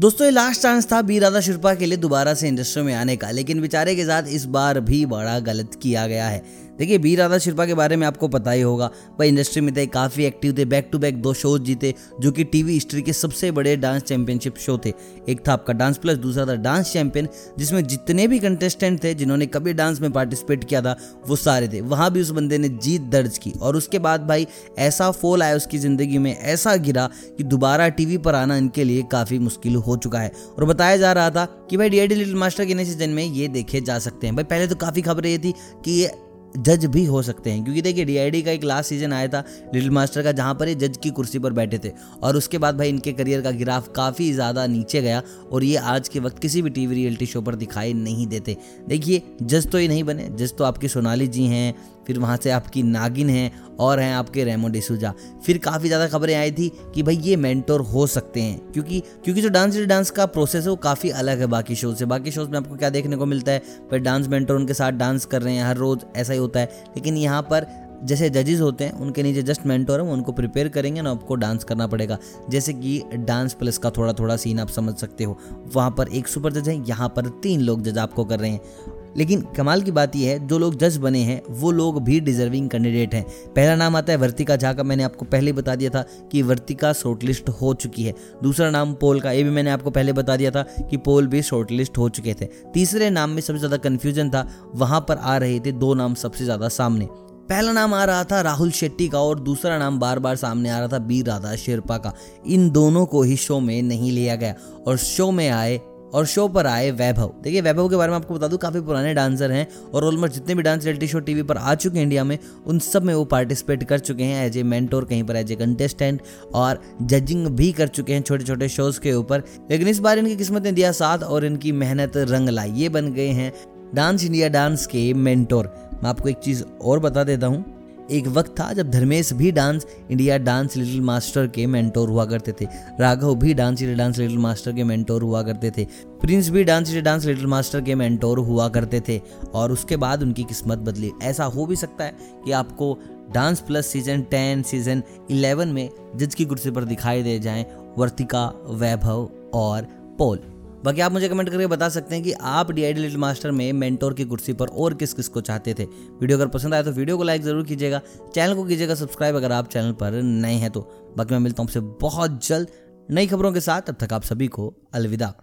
दोस्तों, ये last chance था बी राधा शिरपा के लिए दोबारा से इंडस्ट्री में आने का, लेकिन बेचारे के साथ इस बार भी बड़ा गलत किया गया है। देखिए बी राधा शिल्पा के बारे में आपको पता ही होगा। भाई इंडस्ट्री में थे, काफ़ी एक्टिव थे बैक टू बैक दो शोज़ जीते, जो कि टीवी हिस्ट्री के सबसे बड़े डांस चैंपियनशिप शो थे। एक था आपका डांस प्लस दूसरा था डांस चैंपियन जिसमें जितने भी कंटेस्टेंट थे, जिन्होंने कभी डांस में पार्टिसिपेट किया था, वो सारे थे। वहाँ भी उस बंदे ने जीत दर्ज की। और उसके बाद भाई, ऐसा फॉल आया उसकी ज़िंदगी में, ऐसा गिरा कि दोबारा टीवी पर आना इनके लिए काफ़ी मुश्किल हो चुका है। और बताया जा रहा था कि भाई डी लिटिल मास्टर के नए सीज़न में ये देखे जा सकते हैं। भाई, पहले तो काफ़ी खबरें ये थी कि ये जज भी हो सकते हैं। क्योंकि देखिए डीआईडी का एक लास्ट सीज़न आया था लिटिल मास्टर का, जहाँ पर ये जज की कुर्सी पर बैठे थे। और उसके बाद भाई इनके करियर का गिराफ काफ़ी ज़्यादा नीचे गया और ये आज के वक्त किसी भी टीवी रियलिटी शो पर दिखाई नहीं देते। देखिए, जज तो ये नहीं बने, जज तो आपकी सोनाली जी हैं फिर वहाँ से आपकी नागिन है और हैं आपके रेमो डिसूजा। फिर काफ़ी ज़्यादा खबरें आई थी कि भाई ये मेंटोर हो सकते हैं, क्योंकि क्योंकि जो डांस डांस का प्रोसेस है वो काफ़ी अलग है बाकी शोज़ से। बाकी शोज़ में आपको क्या देखने को मिलता है पर डांस मेंटोर उनके साथ डांस कर रहे हैं, हर रोज़ ऐसा ही होता है। लेकिन यहाँ पर जैसे जजेस होते हैं, उनके नीचे जस्ट मेंटोर है उनको प्रिपेयर करेंगे ना आपको डांस करना पड़ेगा। जैसे कि डांस प्लस का थोड़ा थोड़ा सीन आप समझ सकते हो। वहाँ पर एक सुपर जज है, यहाँ पर तीन लोग जज आपको कर रहे हैं। लेकिन कमाल की बात यह है, जो लोग जज बने हैं, वो लोग भी डिजर्विंग कैंडिडेट हैं। पहला नाम आता है वर्तिका झा का, मैंने आपको पहले बता दिया था कि वर्तिका शॉर्टलिस्ट हो चुकी है। दूसरा नाम पोल का, ये भी मैंने आपको पहले बता दिया था कि पोल भी शॉर्टलिस्ट हो चुके थे। तीसरे नाम में सबसे ज़्यादा कन्फ्यूज़न था, वहाँ पर आ रहे थे दो नाम सबसे ज़्यादा सामने। पहला नाम आ रहा था राहुल शेट्टी का और दूसरा नाम बार बार सामने आ रहा था बी राधा शेरपा का। इन दोनों को ही शो में नहीं लिया गया और शो में आए और शो पर आए वैभव। देखिए, वैभव के बारे में आपको बता दूँ, काफ़ी पुराने डांसर हैं और ऑलमोस्ट जितने भी डांस रियलिटी शो टीवी पर आ चुके हैं इंडिया में, उन सब में वो पार्टिसिपेट कर चुके हैं एज ए मेंटोर कहीं पर, एज ए कंटेस्टेंट और जजिंग भी कर चुके हैं छोटे छोटे शोज़ के ऊपर। लेकिन इस बार इनकी किस्मत ने दिया साथ और इनकी मेहनत रंग लाई। ये बन गए हैं डांस इंडिया डांस के मेंटोर। मैं आपको एक चीज़ और बता देता हूँ एक वक्त था जब धर्मेश भी dance India dance little master के मेंटोर हुआ करते थे। राघव भी dance India dance little master के मेंटोर हुआ करते थे। प्रिंस भी dance India dance little master के मेंटोर हुआ करते थे और उसके बाद उनकी किस्मत बदली। ऐसा हो भी सकता है कि आपको dance plus season ten, season eleven में जज की कुर्सी पर दिखाई दे जाएँ वर्तिका, वैभव और पोल। बाकी आप मुझे कमेंट करके बता सकते हैं कि आप डी आई लिटिल मास्टर में मेंटोर की कुर्सी पर और किस किस को चाहते थे। वीडियो अगर पसंद आया तो वीडियो को लाइक ज़रूर कीजिएगा। चैनल को कीजिएगा सब्सक्राइब अगर आप चैनल पर नए हैं तो। बाकी मैं मिलता हूँ आपसे बहुत जल्द नई खबरों के साथ। अब तक आप सभी को अलविदा।